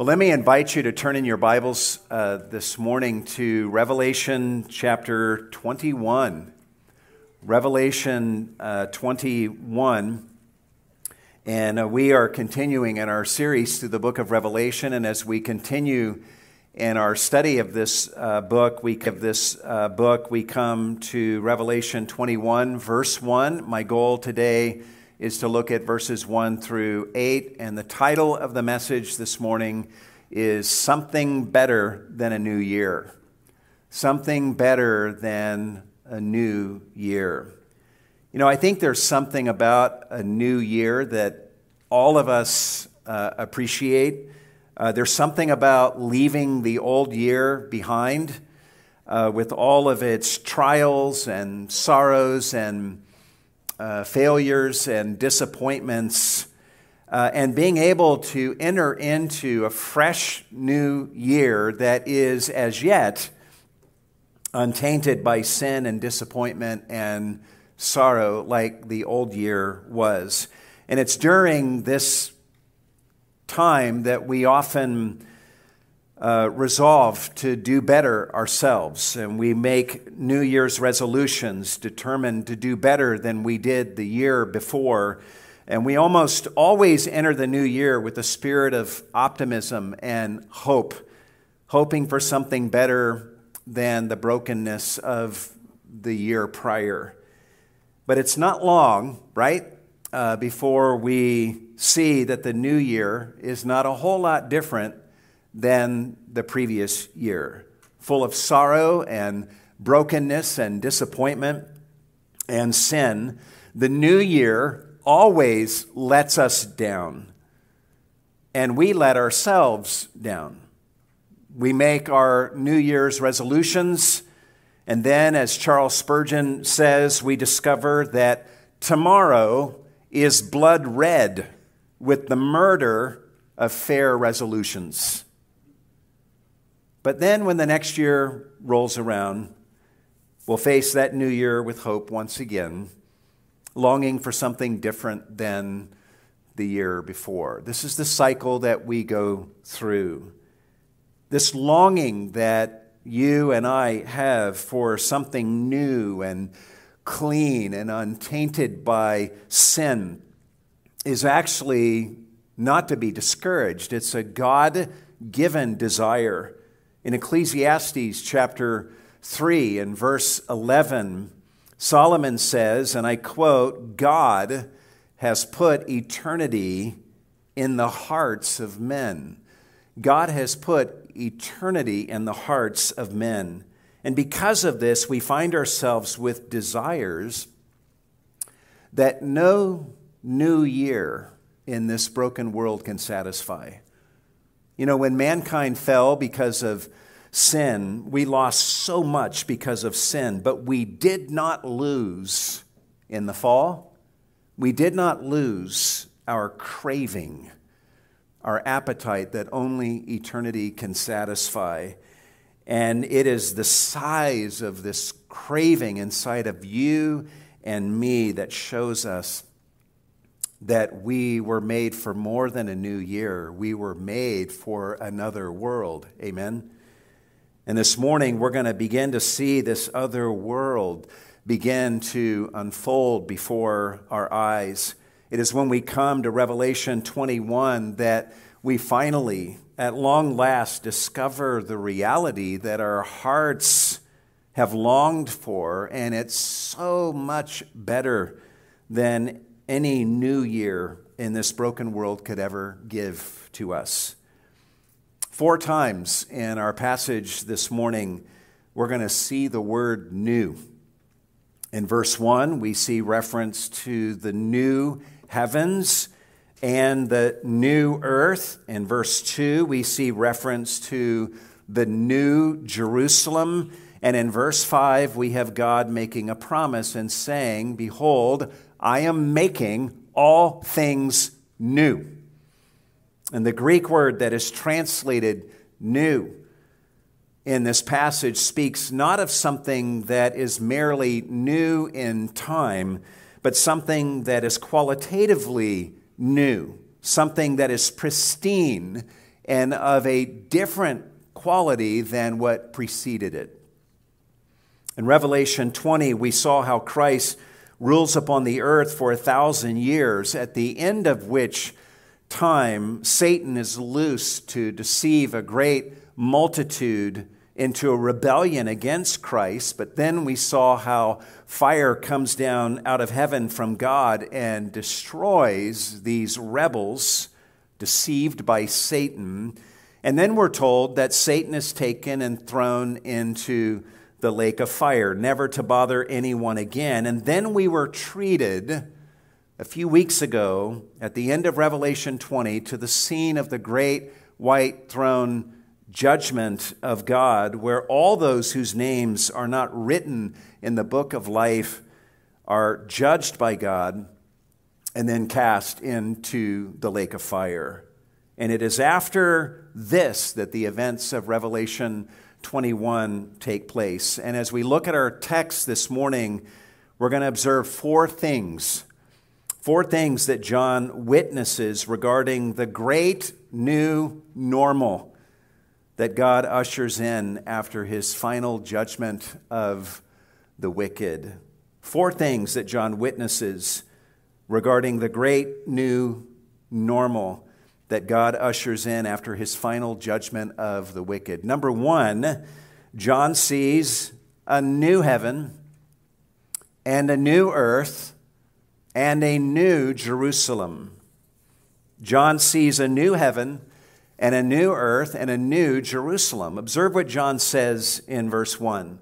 Well, let me invite you to turn in your Bibles uh, this morning to Revelation chapter 21. Revelation uh, 21. And uh, we are continuing in our series through the book of Revelation. And as we continue in our study of this uh, book, we of this uh, book, we come to Revelation 21, verse 1. My goal today is to look at verses 1 through 8. And the title of the message this morning is Something Better Than a New Year. Something Better Than a New Year. You know, I think there's something about a new year that all of us uh, appreciate. Uh, there's something about leaving the old year behind uh, with all of its trials and sorrows and uh, failures and disappointments, uh, and being able to enter into a fresh new year that is as yet untainted by sin and disappointment and sorrow like the old year was. And it's during this time that we often uh, resolve to do better ourselves, and we make New Year's resolutions determined to do better than we did the year before. And we almost always enter the new year with a spirit of optimism and hope, hoping for something better than the brokenness of the year prior. But it's not long, right, uh, before we see that the new year is not a whole lot different than the previous year, full of sorrow and brokenness and disappointment and sin. The new year always lets us down, and we let ourselves down. We make our New Year's resolutions, and then, as Charles Spurgeon says, we discover that tomorrow is blood red with the murder of fair resolutions. But then, when the next year rolls around, we'll face that new year with hope once again, longing for something different than the year before. This is the cycle that we go through. This longing that you and I have for something new and clean and untainted by sin is actually not to be discouraged. It's a God given desire in Ecclesiastes chapter 3 and verse 11, Solomon says, and I quote, God has put eternity in the hearts of men. God has put eternity in the hearts of men. And because of this, we find ourselves with desires that no new year in this broken world can satisfy. You know, when mankind fell because of sin, we lost so much because of sin, but we did not lose in the fall. We did not lose our craving, our appetite that only eternity can satisfy. And it is the size of this craving inside of you and me that shows us that we were made for more than a new year. We were made for another world. Amen. And this morning, we're going to begin to see this other world begin to unfold before our eyes. It is when we come to Revelation 21 that we finally, at long last, discover the reality that our hearts have longed for, and it's so much better than any new year in this broken world could ever give to us. Four times in our passage this morning, we're going to see the word new. In verse 1, we see reference to the new heavens and the new earth. In verse 2, we see reference to the new Jerusalem. And in verse 5, we have God making a promise and saying, Behold, I am making all things new. And the Greek word that is translated new in this passage speaks not of something that is merely new in time, but something that is qualitatively new, something that is pristine and of a different quality than what preceded it. In Revelation 20, we saw how Christ rules upon the earth for a thousand years, at the end of which time Satan is loose to deceive a great multitude into a rebellion against Christ. But then we saw how fire comes down out of heaven from God and destroys these rebels deceived by Satan. And then we're told that Satan is taken and thrown into the lake of fire, never to bother anyone again. And then we were treated a few weeks ago at the end of Revelation 20 to the scene of the great white throne judgment of God, where all those whose names are not written in the book of life are judged by God and then cast into the lake of fire. And it is after this that the events of Revelation 21 take place. And as we look at our text this morning, we're going to observe four things. Four things that John witnesses regarding the great new normal that God ushers in after his final judgment of the wicked. Four things that John witnesses regarding the great new normal that God ushers in after his final judgment of the wicked. Number one, John sees a new heaven and a new earth and a new Jerusalem. John sees a new heaven and a new earth and a new Jerusalem. Observe what John says in verse 1.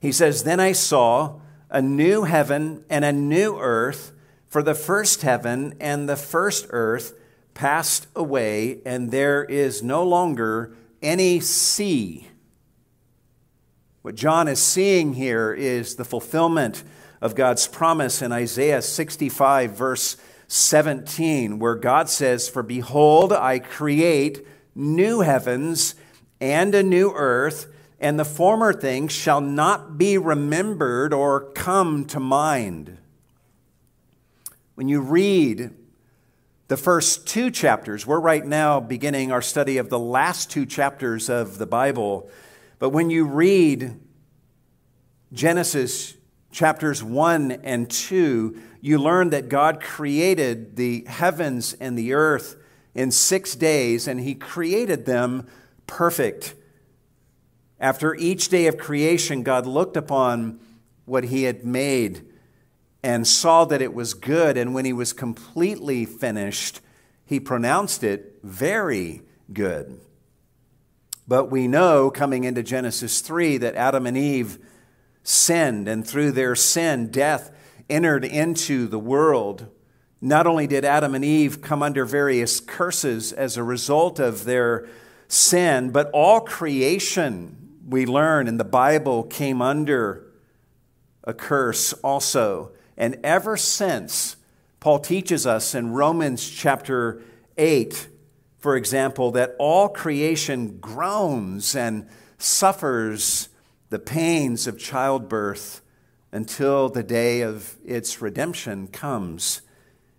He says, Then I saw a new heaven and a new earth, for the first heaven and the first earth passed away, and there is no longer any sea. What John is seeing here is the fulfillment of God's promise in Isaiah 65, verse 17, where God says, For behold, I create new heavens and a new earth, and the former things shall not be remembered or come to mind. When you read the first two chapters. We're right now beginning our study of the last two chapters of the Bible. But when you read Genesis chapters 1 and 2, you learn that God created the heavens and the earth in six days, and He created them perfect. After each day of creation, God looked upon what He had made and saw that it was good. And when he was completely finished, he pronounced it very good. But we know coming into Genesis 3 that Adam and Eve sinned, and through their sin, death entered into the world. Not only did Adam and Eve come under various curses as a result of their sin, but all creation, we learn in the Bible, came under a curse also. And ever since, Paul teaches us in Romans chapter 8, for example, that all creation groans and suffers the pains of childbirth until the day of its redemption comes.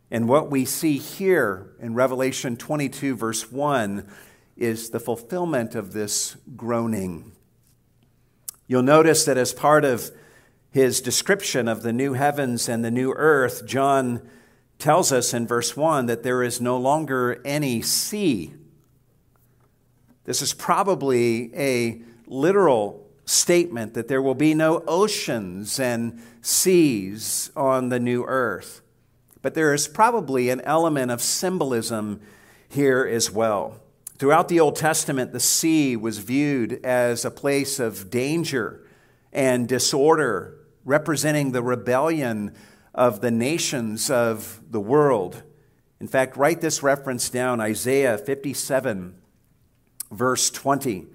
And what we see here in Revelation 22, verse 1, is the fulfillment of this groaning. You'll notice that as part of his description of the new heavens and the new earth, John tells us in verse 1 that there is no longer any sea. This is probably a literal statement that there will be no oceans and seas on the new earth. But there is probably an element of symbolism here as well. Throughout the Old Testament, the sea was viewed as a place of danger and disorder representing the rebellion of the nations of the world. In fact, write this reference down Isaiah 57, verse 20.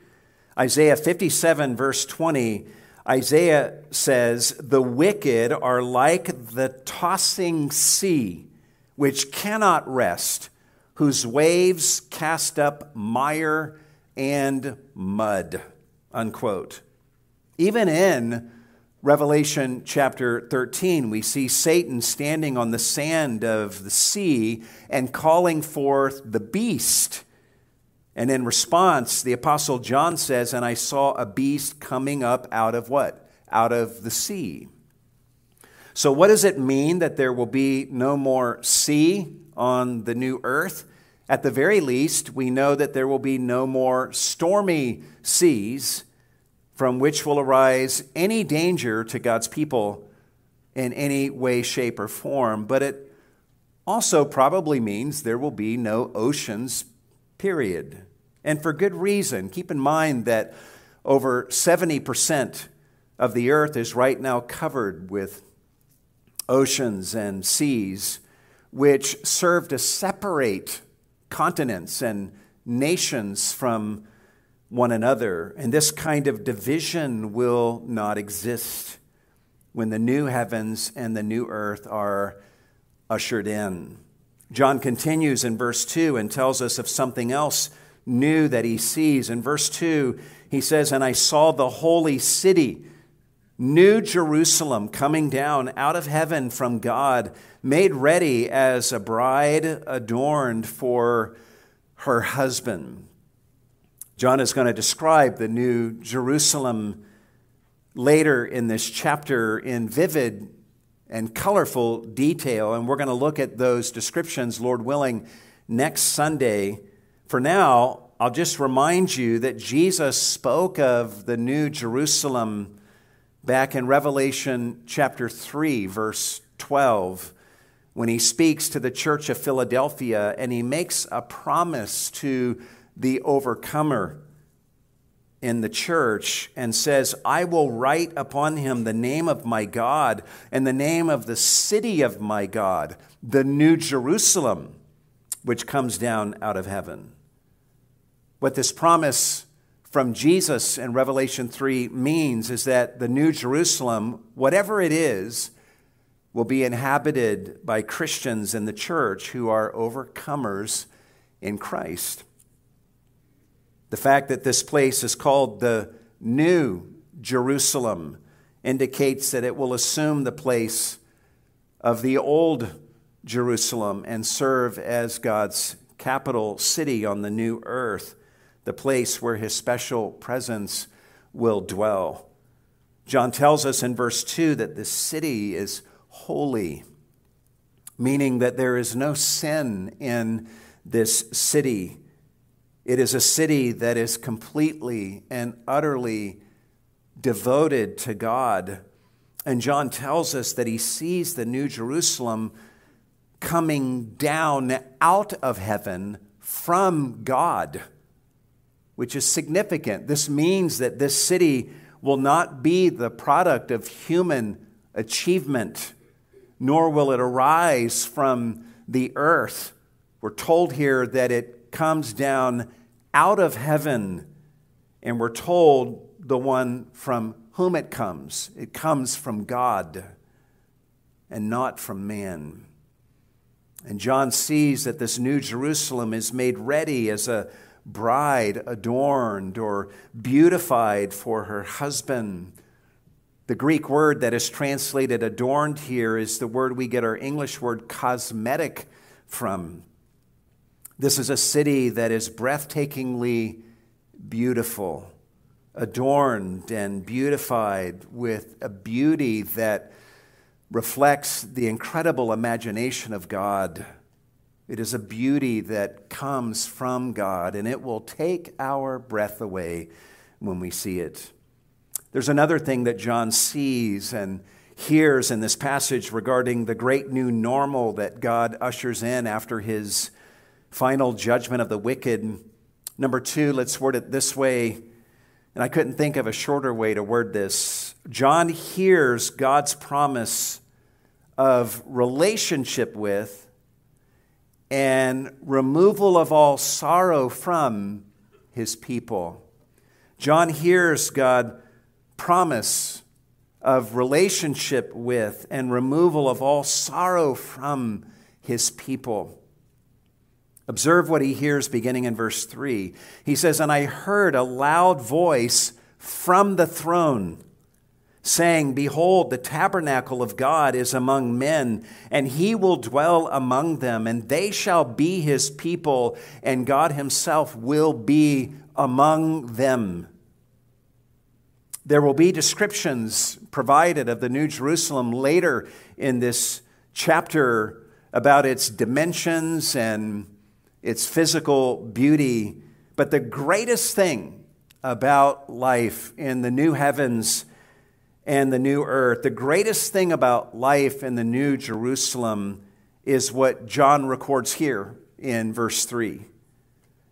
Isaiah 57, verse 20, Isaiah says, The wicked are like the tossing sea, which cannot rest, whose waves cast up mire and mud. Unquote. Even in Revelation chapter 13, we see Satan standing on the sand of the sea and calling forth the beast. And in response, the Apostle John says, And I saw a beast coming up out of what? Out of the sea. So, what does it mean that there will be no more sea on the new earth? At the very least, we know that there will be no more stormy seas from which will arise any danger to God's people in any way, shape, or form. But it also probably means there will be no oceans, period. And for good reason. Keep in mind that over 70% of the earth is right now covered with oceans and seas, which serve to separate continents and nations from one another. And this kind of division will not exist when the new heavens and the new earth are ushered in. John continues in verse 2 and tells us of something else new that he sees. In verse 2, he says, And I saw the holy city, New Jerusalem, coming down out of heaven from God made ready as a bride adorned for her husband. John is going to describe the new Jerusalem later in this chapter in vivid and colorful detail, and we're going to look at those descriptions, Lord willing, next Sunday. For now, I'll just remind you that Jesus spoke of the new Jerusalem back in Revelation chapter 3, verse 12 when he speaks to the church of Philadelphia and he makes a promise to the overcomer in the church and says, I will write upon him the name of my God and the name of the city of my God, the New Jerusalem, which comes down out of heaven. What this promise from Jesus in Revelation 3 means is that the New Jerusalem, whatever it is, will be inhabited by Christians in the church who are overcomers in Christ. The fact that this place is called the New Jerusalem indicates that it will assume the place of the Old Jerusalem and serve as God's capital city on the new earth, the place where his special presence will dwell. John tells us in verse 2 that the city is holy, meaning that there is no sin in this city. It is a city that is completely and utterly devoted to God. And John tells us that he sees the New Jerusalem coming down out of heaven from God, which is significant. This means that this city will not be the product of human achievement nor will it arise from the earth. We're told here that it comes down out of heaven, and we're told the one from whom it comes. It comes from God and not from man. And John sees that this new Jerusalem is made ready as a bride adorned or beautified for her husband. The Greek word that is translated adorned here is the word we get our English word cosmetic from. This is a city that is breathtakingly beautiful, adorned and beautified with a beauty that reflects the incredible imagination of God. It is a beauty that comes from God, and it will take our breath away when we see it. There's another thing that John sees and hears in this passage regarding the great new normal that God ushers in after his final judgment of the wicked. Number two, let's word it this way, and I couldn't think of a shorter way to word this. John hears God's promise of relationship with and removal of all sorrow from his people. John hears God promise of relationship with and removal of all sorrow from his people. Observe what he hears beginning in verse 3. He says, And I heard a loud voice from the throne saying, Behold, the tabernacle of God is among men, and he will dwell among them, and they shall be his people, and God himself will be among them. There will be descriptions provided of the New Jerusalem later in this chapter about its dimensions and its physical beauty. But the greatest thing about life in the new heavens and the new earth, the greatest thing about life in the new Jerusalem is what John records here in verse 3.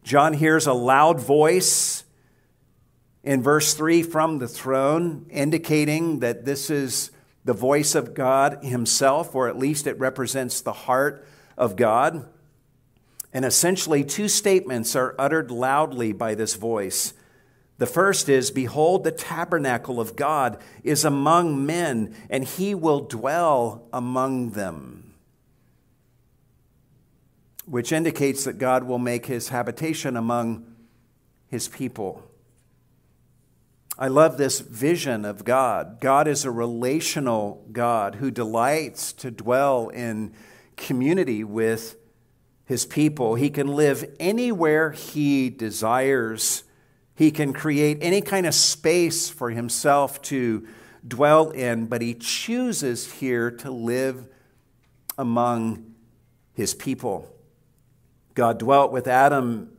John hears a loud voice in verse 3 from the throne, indicating that this is the voice of God Himself, or at least it represents the heart of God. And essentially, two statements are uttered loudly by this voice. The first is Behold, the tabernacle of God is among men, and He will dwell among them. Which indicates that God will make His habitation among His people. I love this vision of God. God is a relational God who delights to dwell in community with his people. He can live anywhere he desires. He can create any kind of space for himself to dwell in, but he chooses here to live among his people. God dwelt with Adam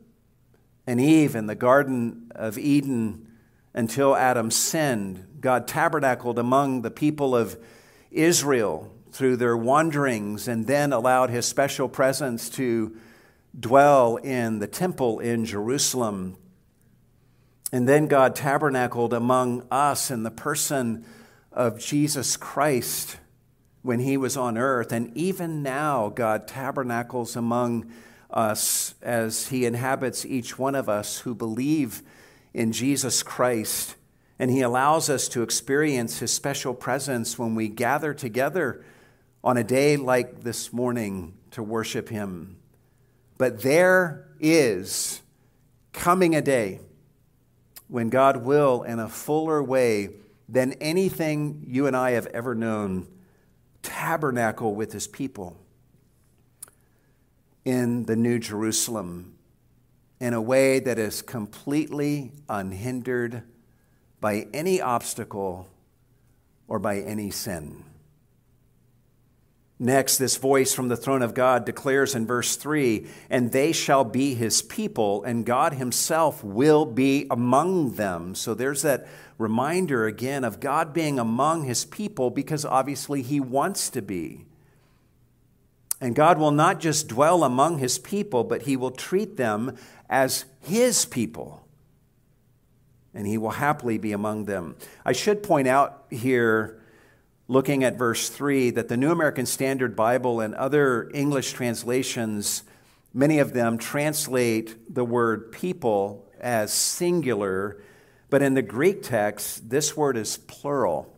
and Eve in the Garden of Eden until Adam sinned. God tabernacled among the people of Israel through their wanderings and then allowed his special presence to dwell in the temple in Jerusalem. And then God tabernacled among us in the person of Jesus Christ when he was on earth. And even now, God tabernacles among us as he inhabits each one of us who believe in Jesus Christ. And He allows us to experience His special presence when we gather together on a day like this morning to worship Him. But there is coming a day when God will, in a fuller way than anything you and I have ever known, tabernacle with His people in the New Jerusalem in a way that is completely unhindered by any obstacle or by any sin. Next, this voice from the throne of God declares in verse 3 and they shall be his people, and God himself will be among them. So there's that reminder again of God being among his people because obviously he wants to be. And God will not just dwell among his people, but he will treat them as his people, and he will happily be among them. I should point out here, looking at verse 3, that the New American Standard Bible and other English translations, many of them translate the word people as singular, but in the Greek text, this word is plural,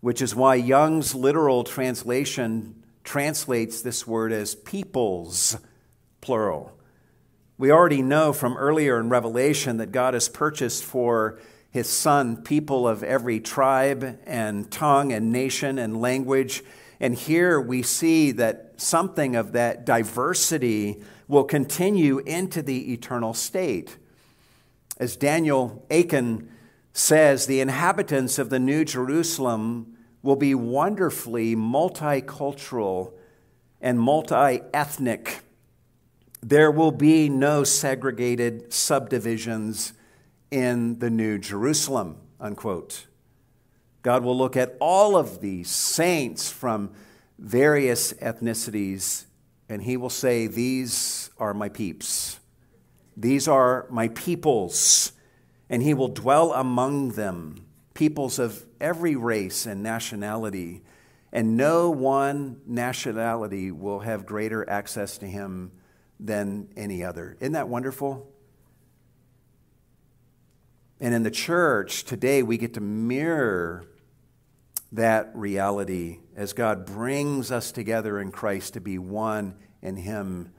which is why Young's literal translation translates this word as peoples, plural. We already know from earlier in Revelation that God has purchased for his son people of every tribe and tongue and nation and language. And here we see that something of that diversity will continue into the eternal state. As Daniel Akin says, the inhabitants of the New Jerusalem will be wonderfully multicultural and multi ethnic there will be no segregated subdivisions in the New Jerusalem, unquote. God will look at all of these saints from various ethnicities and he will say, These are my peeps. These are my peoples. And he will dwell among them, peoples of every race and nationality. And no one nationality will have greater access to him than any other. Isn't that wonderful? And in the church today, we get to mirror that reality as God brings us together in Christ to be one in Him.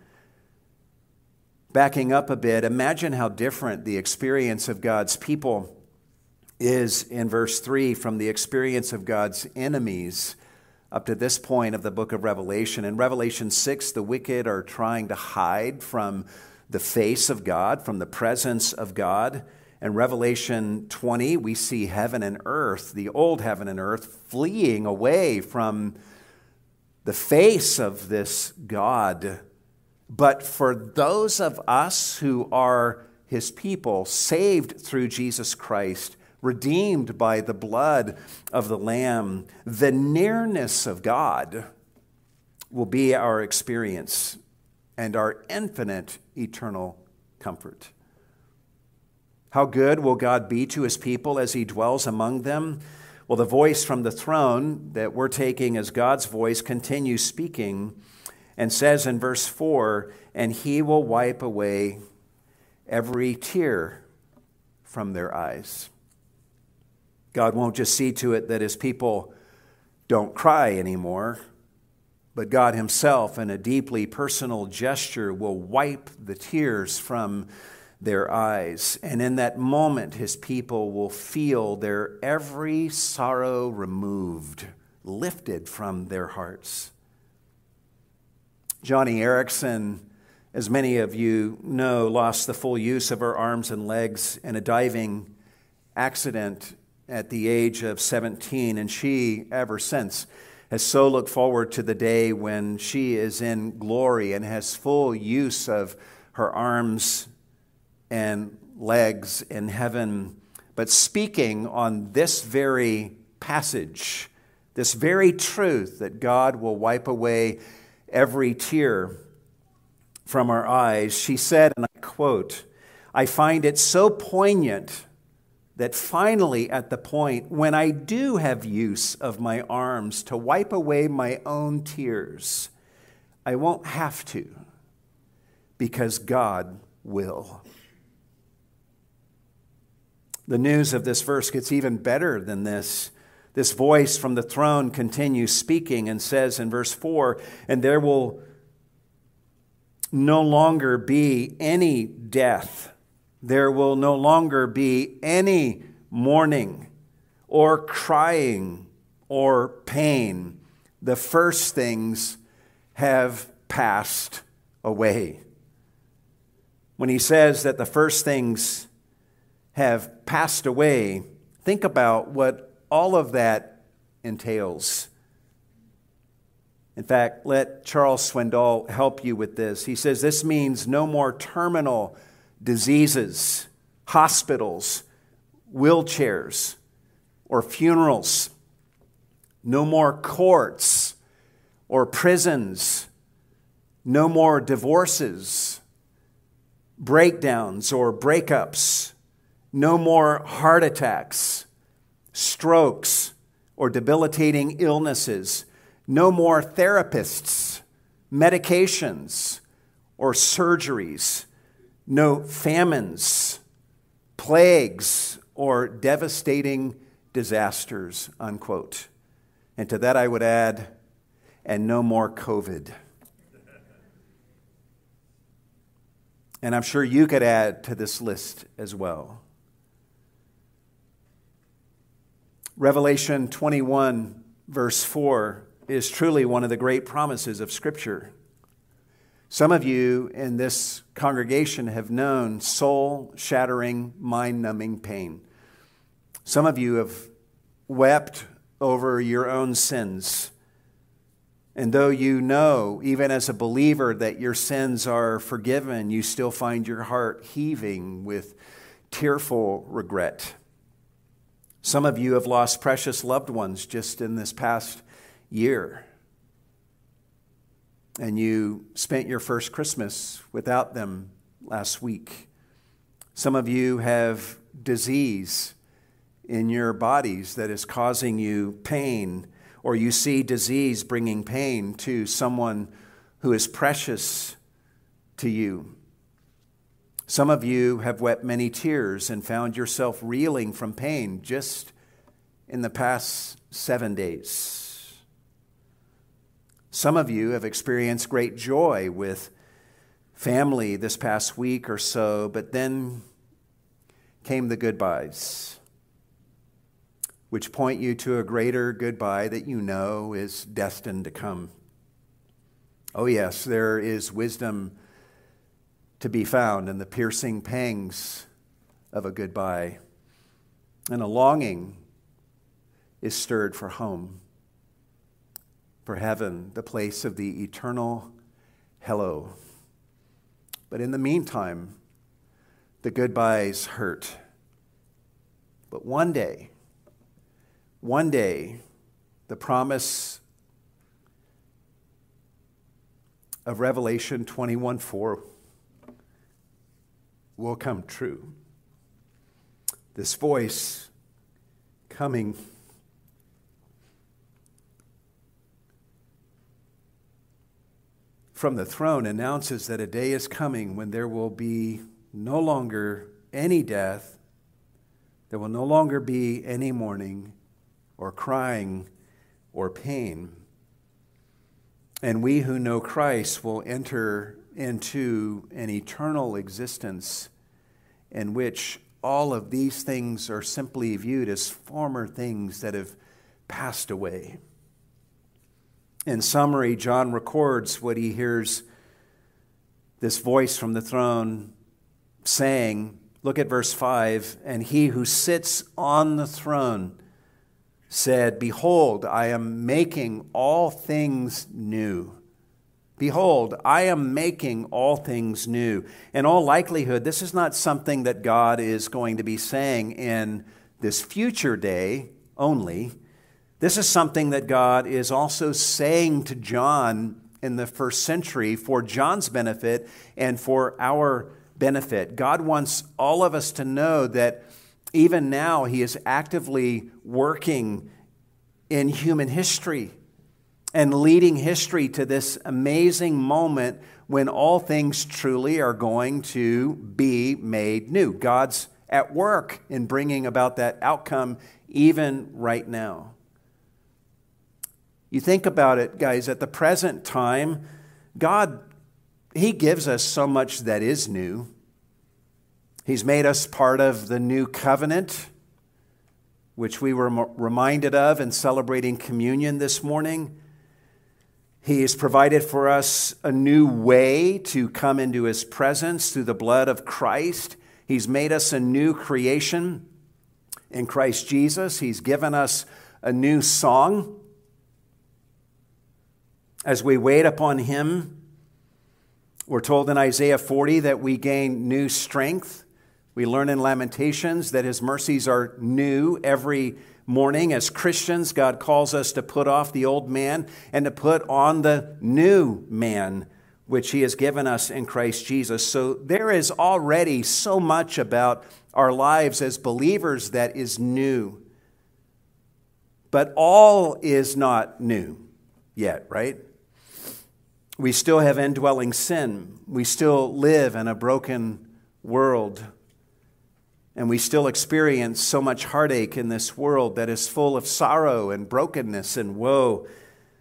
Backing up a bit, imagine how different the experience of God's people is in verse 3 from the experience of God's enemies up to this point of the book of Revelation. In Revelation 6, the wicked are trying to hide from the face of God, from the presence of God. In Revelation 20, we see heaven and earth, the old heaven and earth, fleeing away from the face of this God. But for those of us who are his people, saved through Jesus Christ, redeemed by the blood of the Lamb, the nearness of God will be our experience and our infinite eternal comfort. How good will God be to his people as he dwells among them? Well, the voice from the throne that we're taking as God's voice continues speaking and says in verse 4 And he will wipe away every tear from their eyes. God won't just see to it that his people don't cry anymore, but God himself, in a deeply personal gesture, will wipe the tears from their eyes. And in that moment, his people will feel their every sorrow removed, lifted from their hearts. Joni Eareckson, as many of you know, lost the full use of her arms and legs in a diving accident at the age of 17, and she, ever since, has so looked forward to the day when she is in glory and has full use of her arms and legs in heaven. But speaking on this very passage, this very truth that God will wipe away every tear from our eyes, she said, and I quote, I find it so poignant that finally, at the point when I do have use of my arms to wipe away my own tears, I won't have to because God will. The news of this verse gets even better than this. This voice from the throne continues speaking and says in verse 4 And there will no longer be any death there will no longer be any mourning or crying or pain. The first things have passed away. When he says that the first things have passed away, think about what all of that entails. In fact, let Charles Swindoll help you with this. He says this means no more terminal diseases, hospitals, wheelchairs, or funerals. No more courts or prisons. No more divorces, breakdowns, or breakups. No more heart attacks, strokes, or debilitating illnesses. No more therapists, medications, or surgeries no famines, plagues, or devastating disasters, unquote. And to that I would add, and no more COVID. And I'm sure you could add to this list as well. Revelation 21, verse 4, is truly one of the great promises of Scripture. Some of you in this congregation have known soul shattering, mind numbing pain. Some of you have wept over your own sins. And though you know, even as a believer, that your sins are forgiven, you still find your heart heaving with tearful regret. Some of you have lost precious loved ones just in this past year and you spent your first Christmas without them last week. Some of you have disease in your bodies that is causing you pain, or you see disease bringing pain to someone who is precious to you. Some of you have wept many tears and found yourself reeling from pain just in the past seven days. Some of you have experienced great joy with family this past week or so, but then came the goodbyes. which point you to a greater goodbye that you know is destined to come. Oh, yes, there is wisdom to be found in the piercing pangs of a goodbye, and a longing is stirred for home, for heaven, the place of the eternal hello. But in the meantime, the goodbyes hurt. But one day, one day, the promise of Revelation 21 4 will come true. This voice coming from the throne announces that a day is coming when there will be no longer any death, there will no longer be any mourning or crying or pain. And we who know Christ will enter into an eternal existence in which all of these things are simply viewed as former things that have passed away. In summary, John records what he hears this voice from the throne saying. Look at verse 5 and he who sits on the throne said, Behold, I am making all things new. Behold, I am making all things new. In all likelihood, this is not something that God is going to be saying in this future day only. This is something that God is also saying to John in the first century for John's benefit and for our benefit. God wants all of us to know that even now He is actively working in human history and leading history to this amazing moment when all things truly are going to be made new. God's at work in bringing about that outcome even right now. You think about it, guys, at the present time, God, He gives us so much that is new. He's made us part of the new covenant, which we were reminded of in celebrating communion this morning. He has provided for us a new way to come into His presence through the blood of Christ. He's made us a new creation in Christ Jesus. He's given us a new song. As we wait upon Him, we're told in Isaiah 40 that we gain new strength. We learn in Lamentations that His mercies are new every morning. As Christians, God calls us to put off the old man and to put on the new man, which He has given us in Christ Jesus. So there is already so much about our lives as believers that is new. But all is not new yet, right? We still have indwelling sin. We still live in a broken world. And we still experience so much heartache in this world that is full of sorrow and brokenness and woe.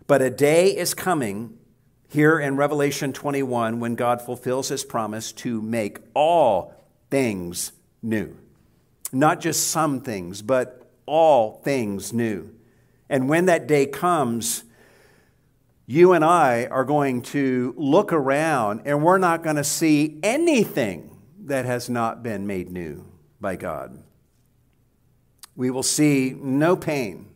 But a day is coming here in Revelation 21 when God fulfills his promise to make all things new. Not just some things, but all things new. And when that day comes, you and I are going to look around and we're not going to see anything that has not been made new by God. We will see no pain,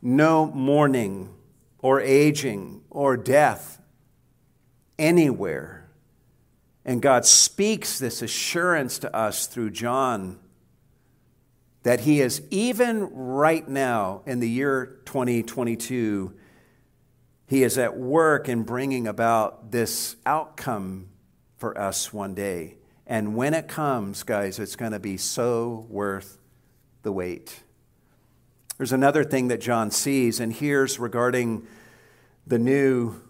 no mourning or aging or death anywhere. And God speaks this assurance to us through John that He is even right now in the year 2022, He is at work in bringing about this outcome for us one day. And when it comes, guys, it's going to be so worth the wait. There's another thing that John sees and hears regarding the new,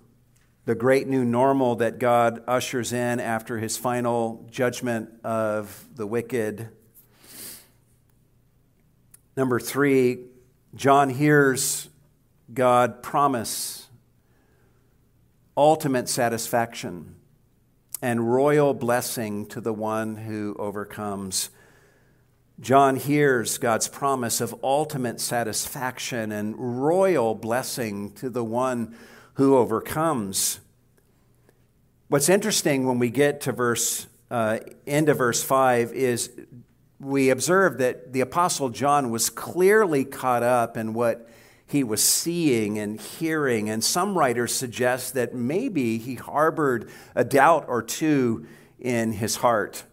the great new normal that God ushers in after his final judgment of the wicked. Number three, John hears God promise ultimate satisfaction and royal blessing to the one who overcomes. John hears God's promise of ultimate satisfaction and royal blessing to the one who overcomes. What's interesting when we get to verse uh, end of verse 5 is we observe that the apostle John was clearly caught up in what he was seeing and hearing and some writers suggest that maybe he harbored a doubt or two in his heart.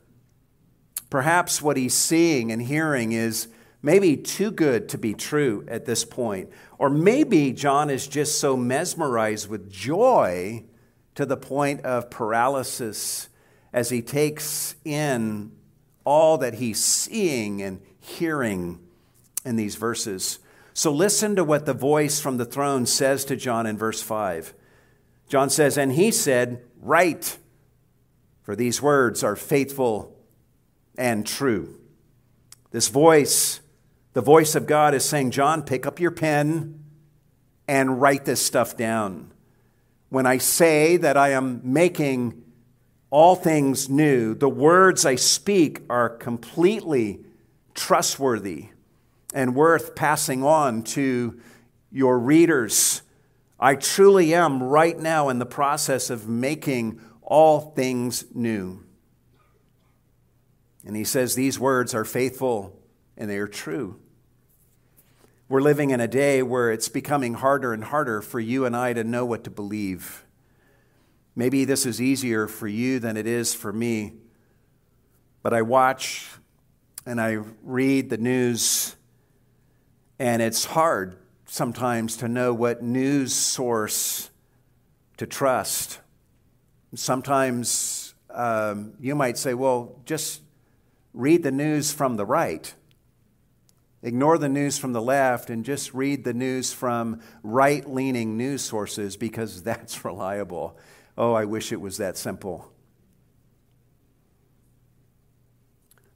Perhaps what he's seeing and hearing is maybe too good to be true at this point. Or maybe John is just so mesmerized with joy to the point of paralysis as he takes in all that he's seeing and hearing in these verses. So listen to what the voice from the throne says to John in verse 5. John says, And he said, Write, for these words are faithful and true. This voice, the voice of God, is saying, John, pick up your pen and write this stuff down. When I say that I am making all things new, the words I speak are completely trustworthy and worth passing on to your readers. I truly am right now in the process of making all things new. And he says these words are faithful and they are true. We're living in a day where it's becoming harder and harder for you and I to know what to believe. Maybe this is easier for you than it is for me, but I watch and I read the news, and it's hard sometimes to know what news source to trust. Sometimes um, you might say, well, just read the news from the right. Ignore the news from the left and just read the news from right leaning news sources because that's reliable. Oh, I wish it was that simple.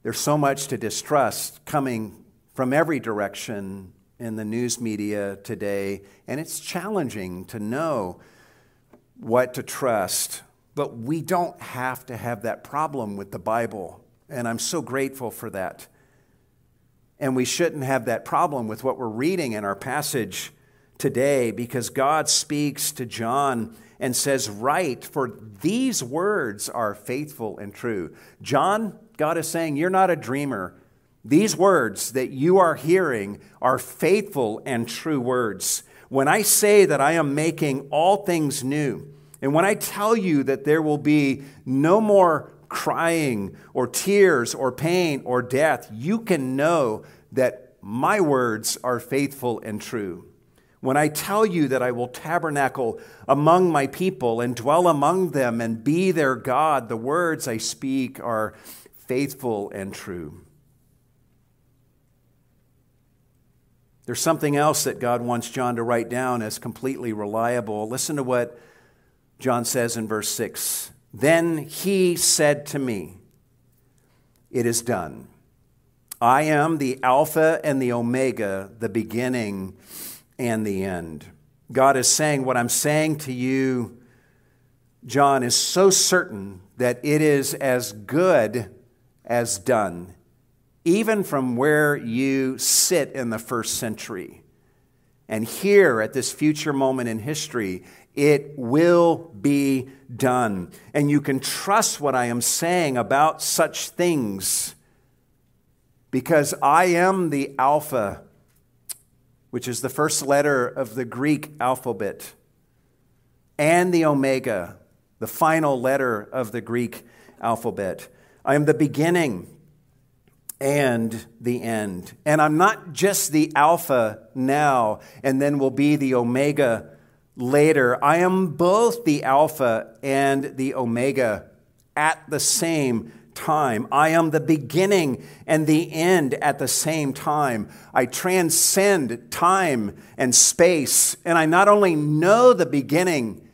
There's so much to distrust coming from every direction in the news media today, and it's challenging to know what to trust. But we don't have to have that problem with the Bible. And I'm so grateful for that. And we shouldn't have that problem with what we're reading in our passage today because God speaks to John and says, Write, for these words are faithful and true. John, God is saying, You're not a dreamer. These words that you are hearing are faithful and true words. When I say that I am making all things new, and when I tell you that there will be no more crying or tears or pain or death, you can know that my words are faithful and true. When I tell you that I will tabernacle among my people and dwell among them and be their God, the words I speak are faithful and true. There's something else that God wants John to write down as completely reliable. Listen to what John says in verse 6 then he said to me, It is done. I am the Alpha and the Omega, the beginning and the end. God is saying, What I'm saying to you, John, is so certain that it is as good as done, even from where you sit in the first century. And here at this future moment in history, it will be done. And you can trust what I am saying about such things because I am the Alpha, which is the first letter of the Greek alphabet, and the Omega, the final letter of the Greek alphabet. I am the beginning and the end. And I'm not just the Alpha now and then will be the Omega later. I am both the Alpha and the Omega at the same time. I am the beginning and the end at the same time. I transcend time and space, and I not only know the beginning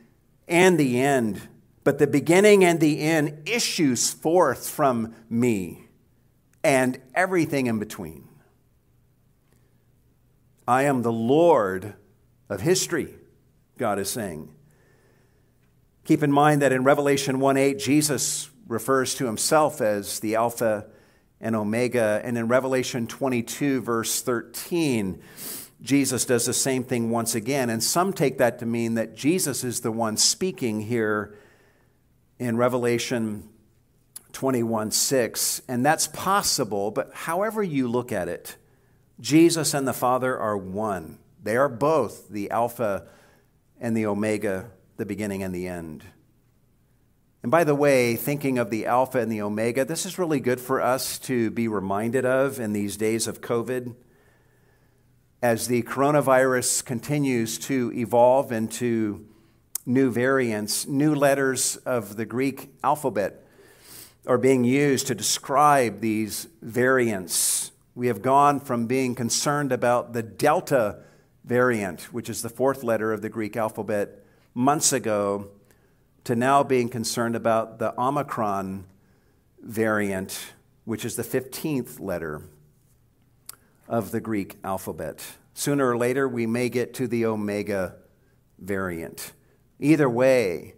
and the end, but the beginning and the end issues forth from me and everything in between. I am the Lord of history. God is saying. Keep in mind that in Revelation 1 8, Jesus refers to himself as the Alpha and Omega. And in Revelation 22, verse 13, Jesus does the same thing once again. And some take that to mean that Jesus is the one speaking here in Revelation 21 6. And that's possible, but however you look at it, Jesus and the Father are one. They are both the Alpha and the Omega, the beginning and the end. And by the way, thinking of the Alpha and the Omega, this is really good for us to be reminded of in these days of COVID. As the coronavirus continues to evolve into new variants, new letters of the Greek alphabet are being used to describe these variants. We have gone from being concerned about the Delta variant, which is the fourth letter of the Greek alphabet, months ago to now being concerned about the Omicron variant, which is the 15th letter of the Greek alphabet. Sooner or later, we may get to the Omega variant. Either way,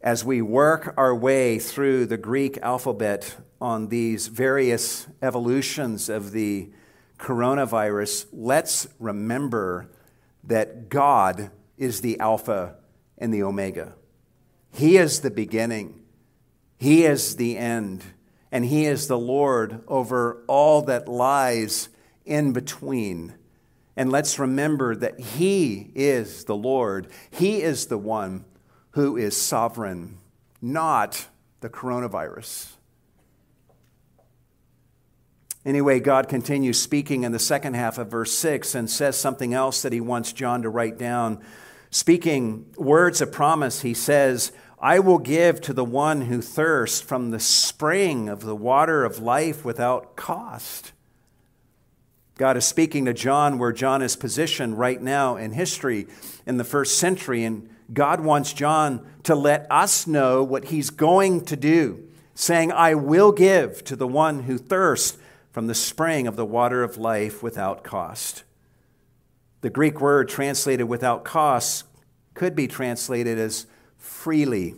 as we work our way through the Greek alphabet on these various evolutions of the coronavirus, let's remember that God is the Alpha and the Omega. He is the beginning, He is the end, and He is the Lord over all that lies in between. And let's remember that He is the Lord. He is the one who is sovereign, not the coronavirus. Anyway, God continues speaking in the second half of verse 6 and says something else that He wants John to write down. Speaking words of promise, He says, I will give to the one who thirsts from the spring of the water of life without cost. God is speaking to John where John is positioned right now in history in the first century, and God wants John to let us know what he's going to do, saying, I will give to the one who thirsts from the spring of the water of life without cost. The Greek word translated without cost could be translated as freely.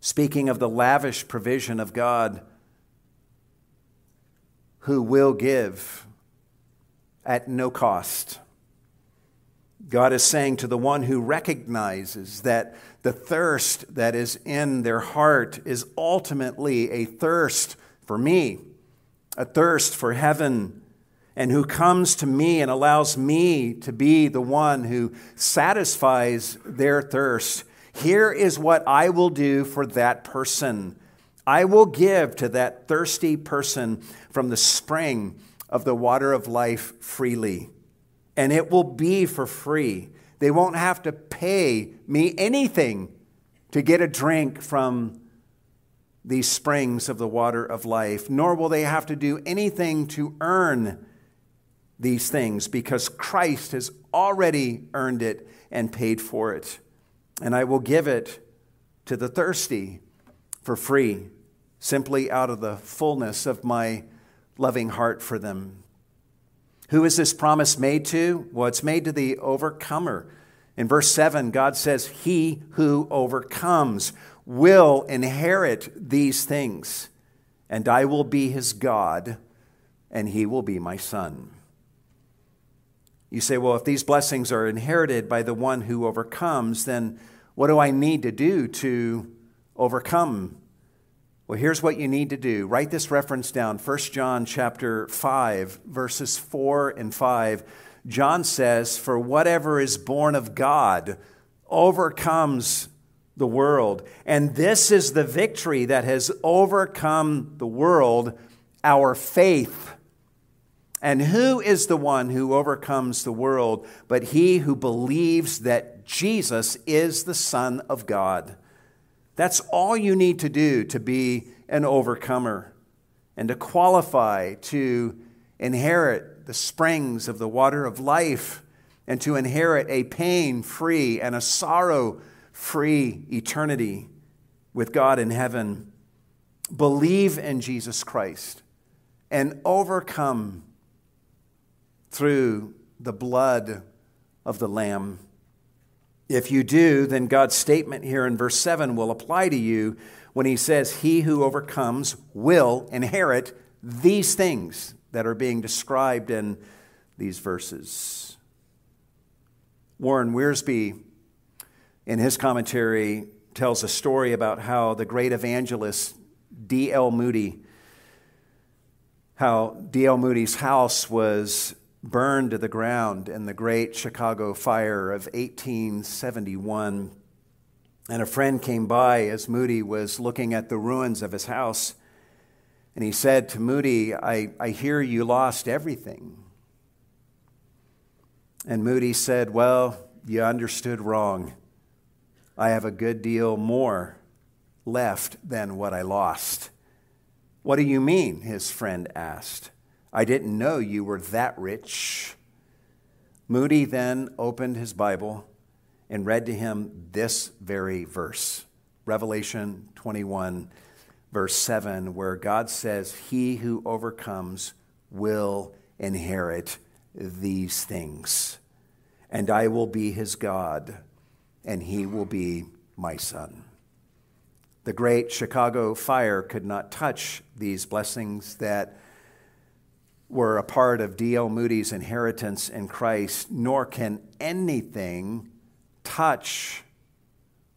Speaking of the lavish provision of God who will give at no cost. God is saying to the one who recognizes that the thirst that is in their heart is ultimately a thirst for me, a thirst for heaven, and who comes to me and allows me to be the one who satisfies their thirst here is what I will do for that person. I will give to that thirsty person from the spring of the water of life freely. And it will be for free. They won't have to pay me anything to get a drink from these springs of the water of life, nor will they have to do anything to earn these things because Christ has already earned it and paid for it and I will give it to the thirsty for free, simply out of the fullness of my loving heart for them. Who is this promise made to? Well, it's made to the overcomer. In verse 7, God says, He who overcomes will inherit these things, and I will be his God, and he will be my son. You say, well, if these blessings are inherited by the one who overcomes, then what do I need to do to overcome? Well, here's what you need to do. Write this reference down. 1 John chapter 5, verses 4 and 5. John says, For whatever is born of God overcomes the world. And this is the victory that has overcome the world, our faith. And who is the one who overcomes the world but he who believes that Jesus is the Son of God? That's all you need to do to be an overcomer and to qualify to inherit the springs of the water of life and to inherit a pain free and a sorrow free eternity with God in heaven. Believe in Jesus Christ and overcome through the blood of the Lamb. If you do, then God's statement here in verse 7 will apply to you when he says, He who overcomes will inherit these things that are being described in these verses. Warren Wiersbe, in his commentary, tells a story about how the great evangelist D.L. Moody, how D.L. Moody's house was burned to the ground in the great Chicago fire of 1871. And a friend came by as Moody was looking at the ruins of his house. And he said to Moody, I, I hear you lost everything. And Moody said, Well, you understood wrong. I have a good deal more left than what I lost. What do you mean? His friend asked. I didn't know you were that rich. Moody then opened his Bible and read to him this very verse Revelation 21, verse 7, where God says, He who overcomes will inherit these things, and I will be his God and he will be my son. The great Chicago fire could not touch these blessings that were a part of D.L. Moody's inheritance in Christ, nor can anything touch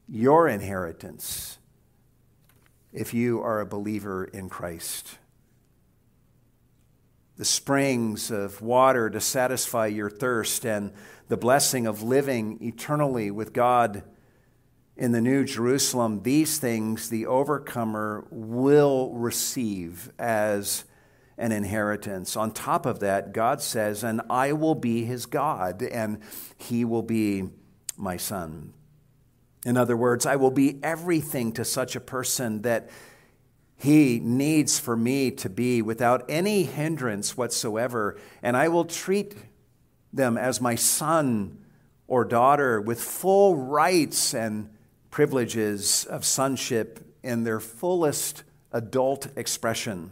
your inheritance if you are a believer in Christ. The springs of water to satisfy your thirst and the blessing of living eternally with God in the New Jerusalem, these things the overcomer will receive as an inheritance. On top of that, God says, And I will be his God, and he will be my son. In other words, I will be everything to such a person that he needs for me to be without any hindrance whatsoever, and I will treat them as my son or daughter with full rights and privileges of sonship in their fullest adult expression.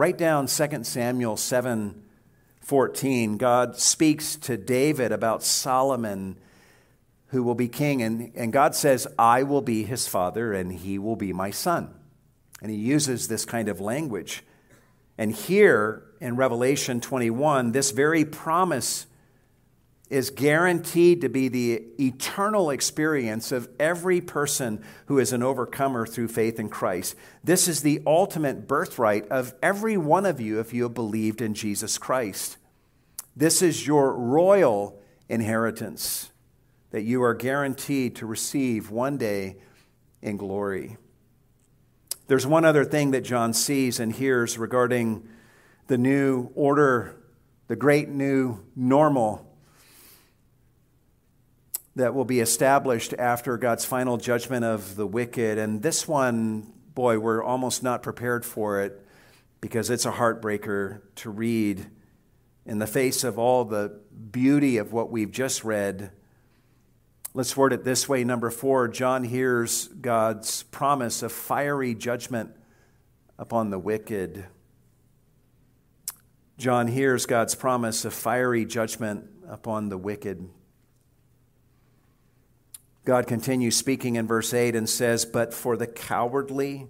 Write down 2 Samuel 7 14. God speaks to David about Solomon who will be king, and, and God says, I will be his father and he will be my son. And he uses this kind of language. And here in Revelation 21, this very promise is guaranteed to be the eternal experience of every person who is an overcomer through faith in Christ. This is the ultimate birthright of every one of you if you have believed in Jesus Christ. This is your royal inheritance that you are guaranteed to receive one day in glory. There's one other thing that John sees and hears regarding the new order, the great new normal that will be established after God's final judgment of the wicked. And this one, boy, we're almost not prepared for it because it's a heartbreaker to read in the face of all the beauty of what we've just read Let's word it this way. Number four, John hears God's promise of fiery judgment upon the wicked. John hears God's promise of fiery judgment upon the wicked. God continues speaking in verse 8 and says, But for the cowardly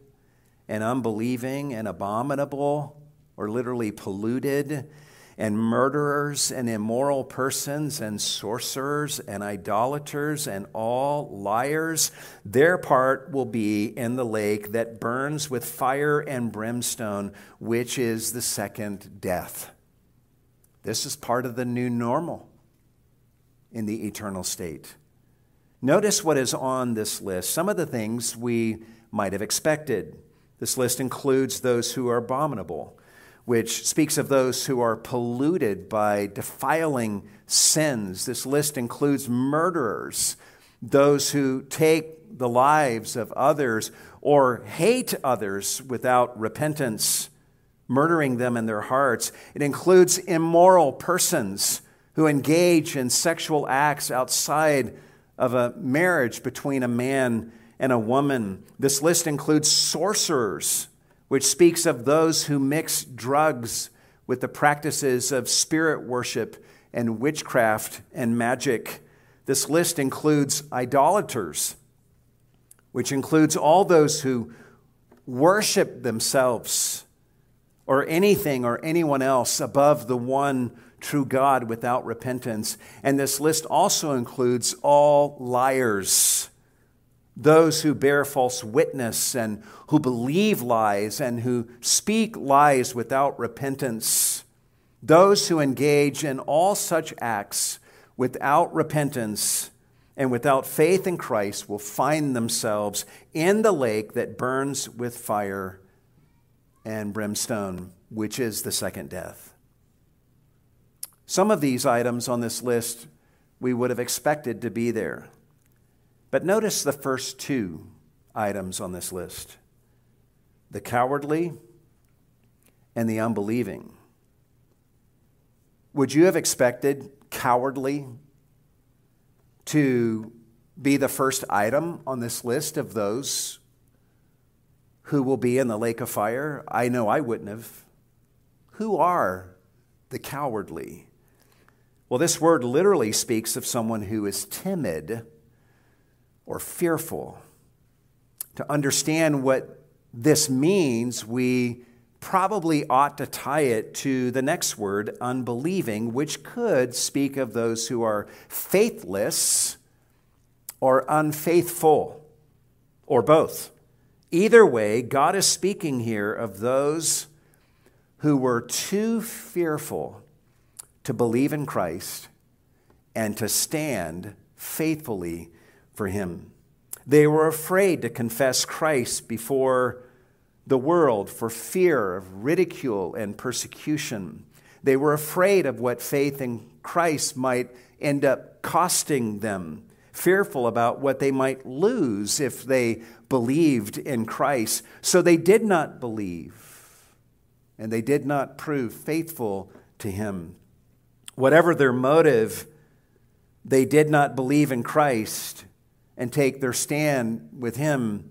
and unbelieving and abominable, or literally polluted, and murderers and immoral persons and sorcerers and idolaters and all liars, their part will be in the lake that burns with fire and brimstone, which is the second death. This is part of the new normal in the eternal state. Notice what is on this list. Some of the things we might have expected. This list includes those who are abominable which speaks of those who are polluted by defiling sins. This list includes murderers, those who take the lives of others or hate others without repentance, murdering them in their hearts. It includes immoral persons who engage in sexual acts outside of a marriage between a man and a woman. This list includes sorcerers which speaks of those who mix drugs with the practices of spirit worship and witchcraft and magic. This list includes idolaters, which includes all those who worship themselves or anything or anyone else above the one true God without repentance. And this list also includes all liars, those who bear false witness and who believe lies and who speak lies without repentance, those who engage in all such acts without repentance and without faith in Christ will find themselves in the lake that burns with fire and brimstone, which is the second death. Some of these items on this list we would have expected to be there. But notice the first two items on this list the cowardly and the unbelieving. Would you have expected cowardly to be the first item on this list of those who will be in the lake of fire? I know I wouldn't have. Who are the cowardly? Well, this word literally speaks of someone who is timid or fearful. To understand what this means, we probably ought to tie it to the next word, unbelieving, which could speak of those who are faithless or unfaithful, or both. Either way, God is speaking here of those who were too fearful to believe in Christ and to stand faithfully for Him. They were afraid to confess Christ before the world for fear of ridicule and persecution. They were afraid of what faith in Christ might end up costing them, fearful about what they might lose if they believed in Christ. So they did not believe, and they did not prove faithful to Him. Whatever their motive, they did not believe in Christ and take their stand with Him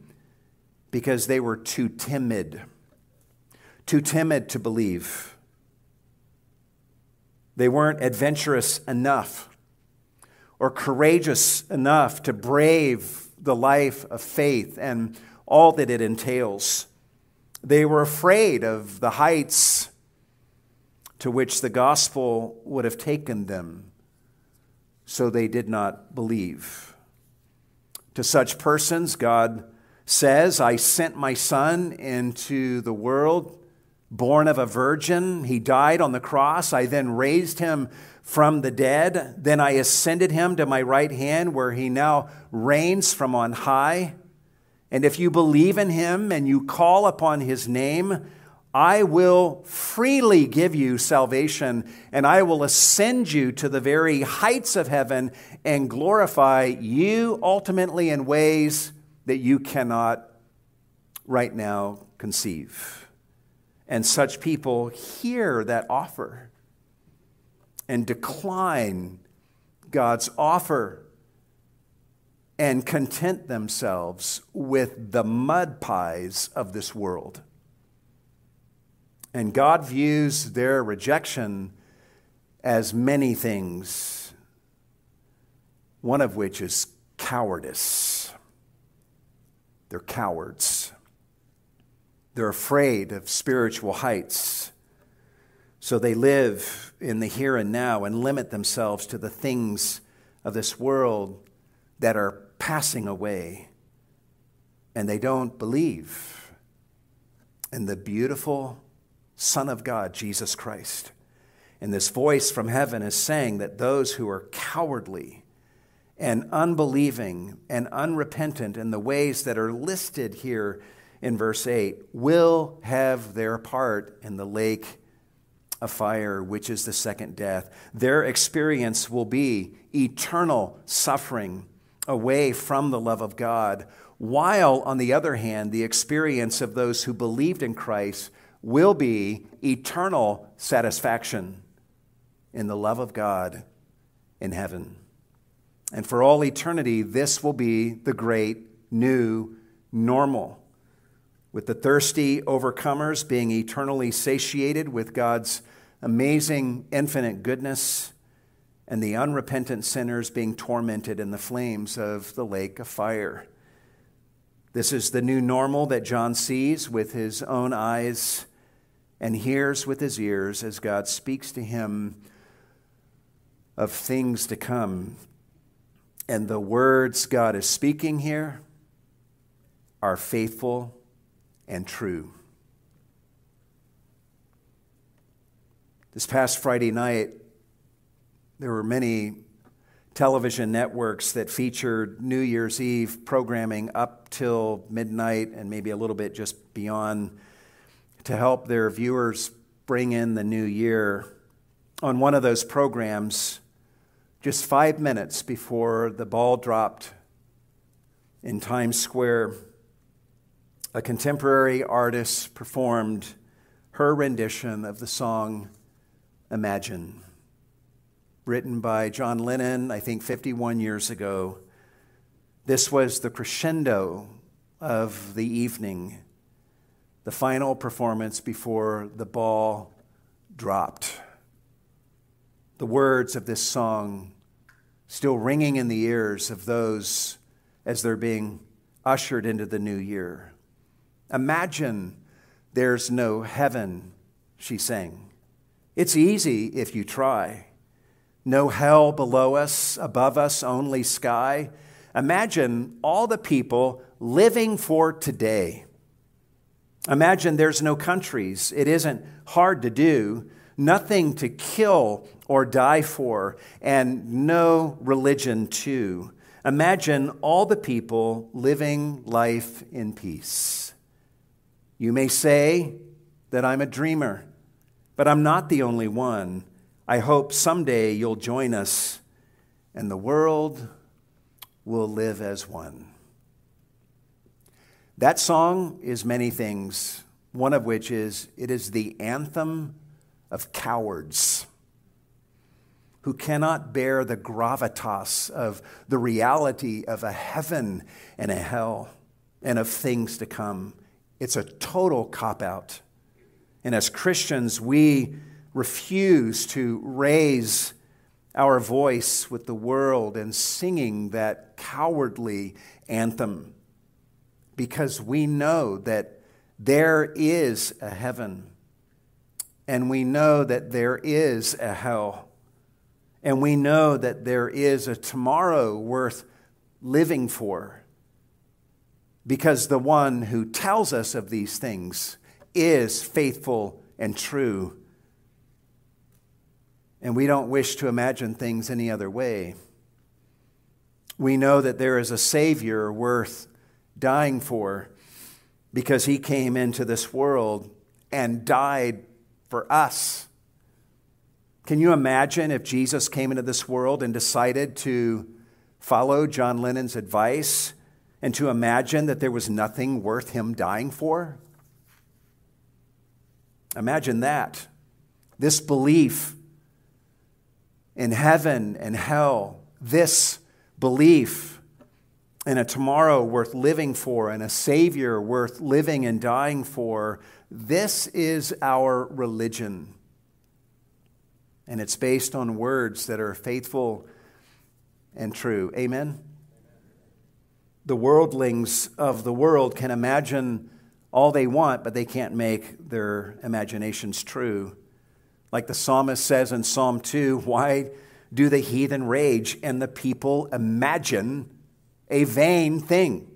because they were too timid, too timid to believe. They weren't adventurous enough or courageous enough to brave the life of faith and all that it entails. They were afraid of the heights to which the gospel would have taken them, so they did not believe. To such persons, God says, I sent my son into the world, born of a virgin. He died on the cross. I then raised him from the dead. Then I ascended him to my right hand, where he now reigns from on high. And if you believe in him and you call upon his name, I will freely give you salvation, and I will ascend you to the very heights of heaven and glorify you ultimately in ways that you cannot right now conceive. And such people hear that offer and decline God's offer and content themselves with the mud pies of this world. And God views their rejection as many things, one of which is cowardice. They're cowards. They're afraid of spiritual heights. So they live in the here and now and limit themselves to the things of this world that are passing away. And they don't believe in the beautiful Son of God, Jesus Christ. And this voice from heaven is saying that those who are cowardly and unbelieving and unrepentant in the ways that are listed here in verse 8 will have their part in the lake of fire, which is the second death. Their experience will be eternal suffering away from the love of God, while, on the other hand, the experience of those who believed in Christ will be eternal satisfaction in the love of God in heaven. And for all eternity, this will be the great new normal. With the thirsty overcomers being eternally satiated with God's amazing infinite goodness, and the unrepentant sinners being tormented in the flames of the lake of fire. This is the new normal that John sees with his own eyes and hears with his ears as God speaks to him of things to come. And the words God is speaking here are faithful and true. This past Friday night, there were many television networks that featured New Year's Eve programming up till midnight and maybe a little bit just beyond to help their viewers bring in the new year. On one of those programs, just five minutes before the ball dropped in Times Square, a contemporary artist performed her rendition of the song Imagine written by John Lennon, I think 51 years ago. This was the crescendo of the evening, the final performance before the ball dropped. The words of this song still ringing in the ears of those as they're being ushered into the new year. Imagine there's no heaven, she sang. It's easy if you try. No hell below us, above us, only sky. Imagine all the people living for today. Imagine there's no countries. It isn't hard to do, nothing to kill or die for, and no religion too. Imagine all the people living life in peace. You may say that I'm a dreamer, but I'm not the only one. I hope someday you'll join us and the world will live as one. That song is many things, one of which is it is the anthem of cowards who cannot bear the gravitas of the reality of a heaven and a hell and of things to come. It's a total cop out. And as Christians, we refuse to raise our voice with the world and singing that cowardly anthem because we know that there is a heaven and we know that there is a hell and we know that there is a tomorrow worth living for because the one who tells us of these things is faithful and true and we don't wish to imagine things any other way. We know that there is a Savior worth dying for because he came into this world and died for us. Can you imagine if Jesus came into this world and decided to follow John Lennon's advice and to imagine that there was nothing worth him dying for? Imagine that. This belief in heaven and hell, this belief in a tomorrow worth living for and a Savior worth living and dying for, this is our religion. And it's based on words that are faithful and true. Amen? The worldlings of the world can imagine all they want, but they can't make their imaginations true. Like the psalmist says in Psalm 2, why do the heathen rage and the people imagine a vain thing?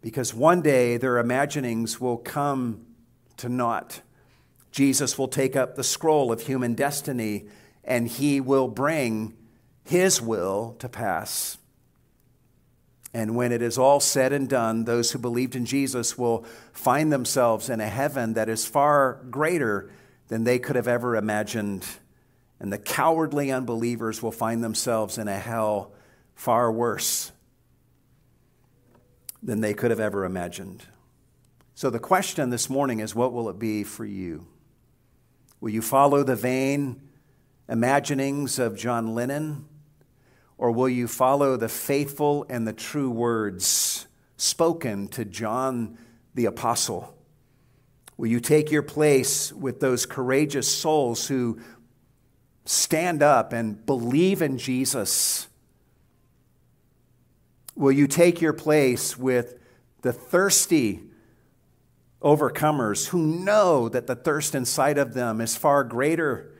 Because one day their imaginings will come to naught. Jesus will take up the scroll of human destiny and he will bring his will to pass. And when it is all said and done, those who believed in Jesus will find themselves in a heaven that is far greater than they could have ever imagined. And the cowardly unbelievers will find themselves in a hell far worse than they could have ever imagined. So the question this morning is what will it be for you? Will you follow the vain imaginings of John Lennon? Or will you follow the faithful and the true words spoken to John the Apostle? Will you take your place with those courageous souls who stand up and believe in Jesus? Will you take your place with the thirsty overcomers who know that the thirst inside of them is far greater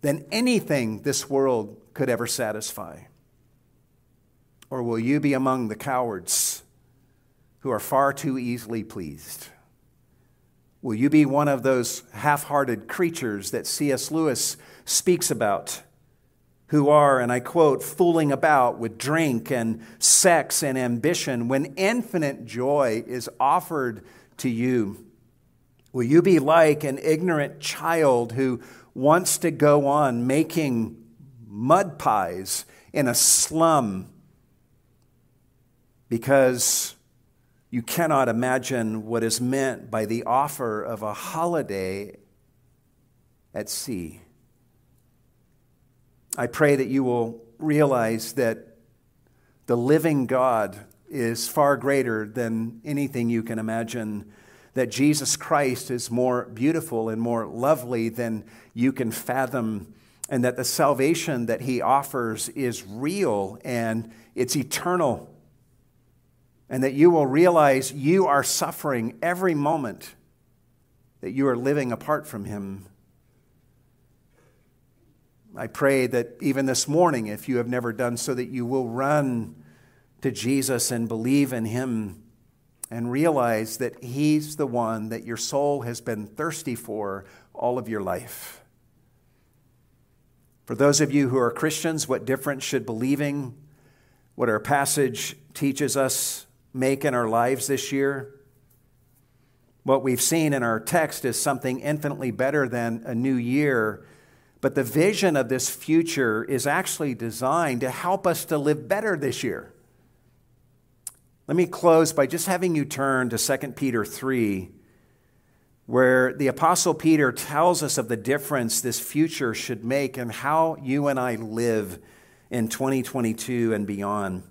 than anything this world could ever satisfy? Or will you be among the cowards who are far too easily pleased? Will you be one of those half hearted creatures that C.S. Lewis speaks about, who are, and I quote, fooling about with drink and sex and ambition when infinite joy is offered to you? Will you be like an ignorant child who wants to go on making mud pies in a slum because you cannot imagine what is meant by the offer of a holiday at sea? I pray that you will realize that the living God is far greater than anything you can imagine that Jesus Christ is more beautiful and more lovely than you can fathom, and that the salvation that he offers is real and it's eternal, and that you will realize you are suffering every moment that you are living apart from him. I pray that even this morning, if you have never done so, that you will run to Jesus and believe in him and realize that He's the one that your soul has been thirsty for all of your life. For those of you who are Christians, what difference should believing what our passage teaches us make in our lives this year? What we've seen in our text is something infinitely better than a new year, but the vision of this future is actually designed to help us to live better this year. Let me close by just having you turn to 2 Peter 3, where the Apostle Peter tells us of the difference this future should make and how you and I live in 2022 and beyond.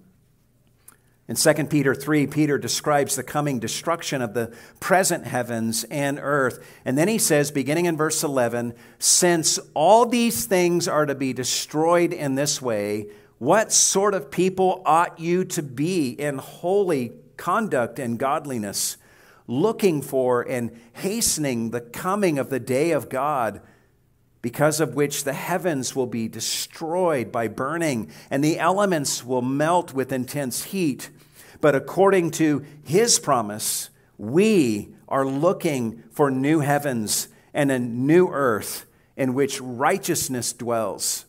In 2 Peter 3, Peter describes the coming destruction of the present heavens and earth. And then he says, beginning in verse 11, since all these things are to be destroyed in this way, what sort of people ought you to be in holy conduct and godliness, looking for and hastening the coming of the day of God? Because of which the heavens will be destroyed by burning, and the elements will melt with intense heat. But according to his promise, we are looking for new heavens and a new earth in which righteousness dwells.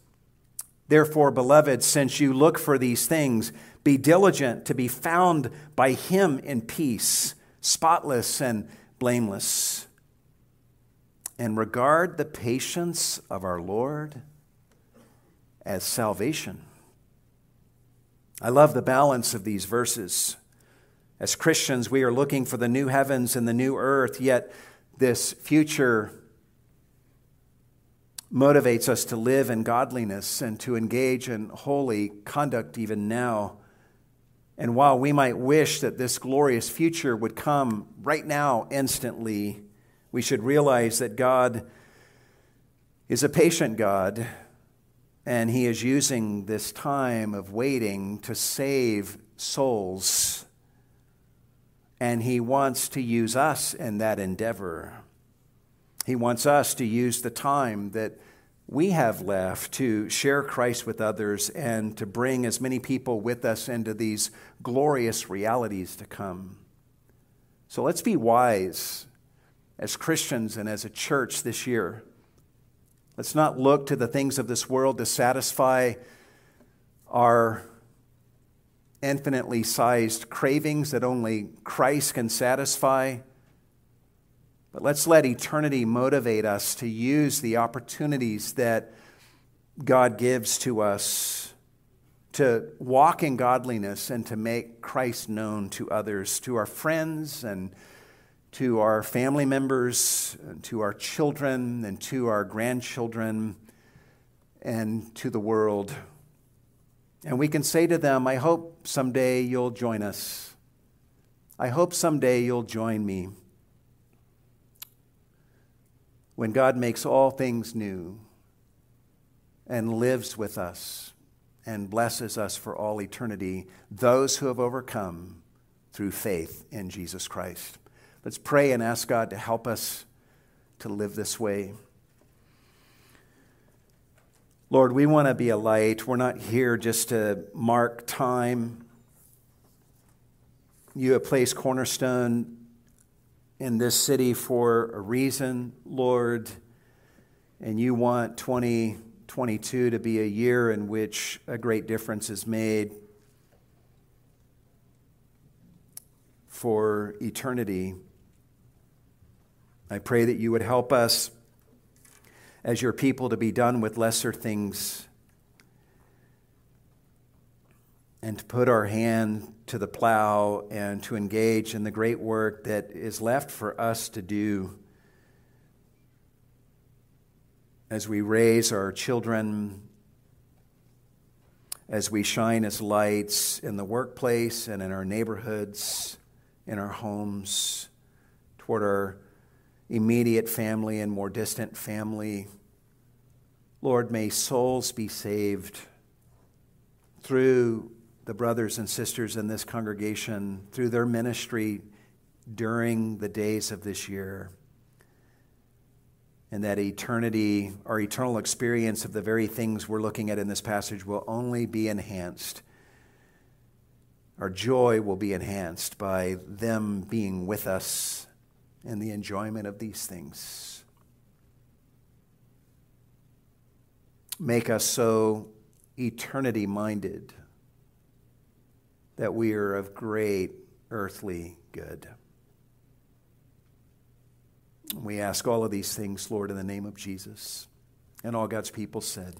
Therefore, beloved, since you look for these things, be diligent to be found by him in peace, spotless and blameless. And regard the patience of our Lord as salvation. I love the balance of these verses. As Christians, we are looking for the new heavens and the new earth, yet this future motivates us to live in godliness and to engage in holy conduct even now. And while we might wish that this glorious future would come right now, instantly, we should realize that God is a patient God, and He is using this time of waiting to save souls. And He wants to use us in that endeavor. He wants us to use the time that we have left to share Christ with others and to bring as many people with us into these glorious realities to come. So let's be wise as Christians and as a church this year. Let's not look to the things of this world to satisfy our infinitely sized cravings that only Christ can satisfy. But let's let eternity motivate us to use the opportunities that God gives to us to walk in godliness and to make Christ known to others, to our friends and to our family members, to our children and to our grandchildren and to the world. And we can say to them, I hope someday you'll join us. I hope someday you'll join me when God makes all things new and lives with us and blesses us for all eternity, those who have overcome through faith in Jesus Christ. Let's pray and ask God to help us to live this way. Lord, we want to be a light. We're not here just to mark time. You have placed Cornerstone in this city for a reason, Lord, and you want 2022 to be a year in which a great difference is made for eternity. I pray that you would help us as your people to be done with lesser things and to put our hand to the plow and to engage in the great work that is left for us to do as we raise our children, as we shine as lights in the workplace and in our neighborhoods, in our homes, toward our immediate family and more distant family. Lord, may souls be saved through the brothers and sisters in this congregation, through their ministry during the days of this year. And that eternity, our eternal experience of the very things we're looking at in this passage, will only be enhanced. Our joy will be enhanced by them being with us and the enjoyment of these things. Make us so eternity minded that we are of great earthly good. We ask all of these things, Lord, in the name of Jesus. And all God's people said,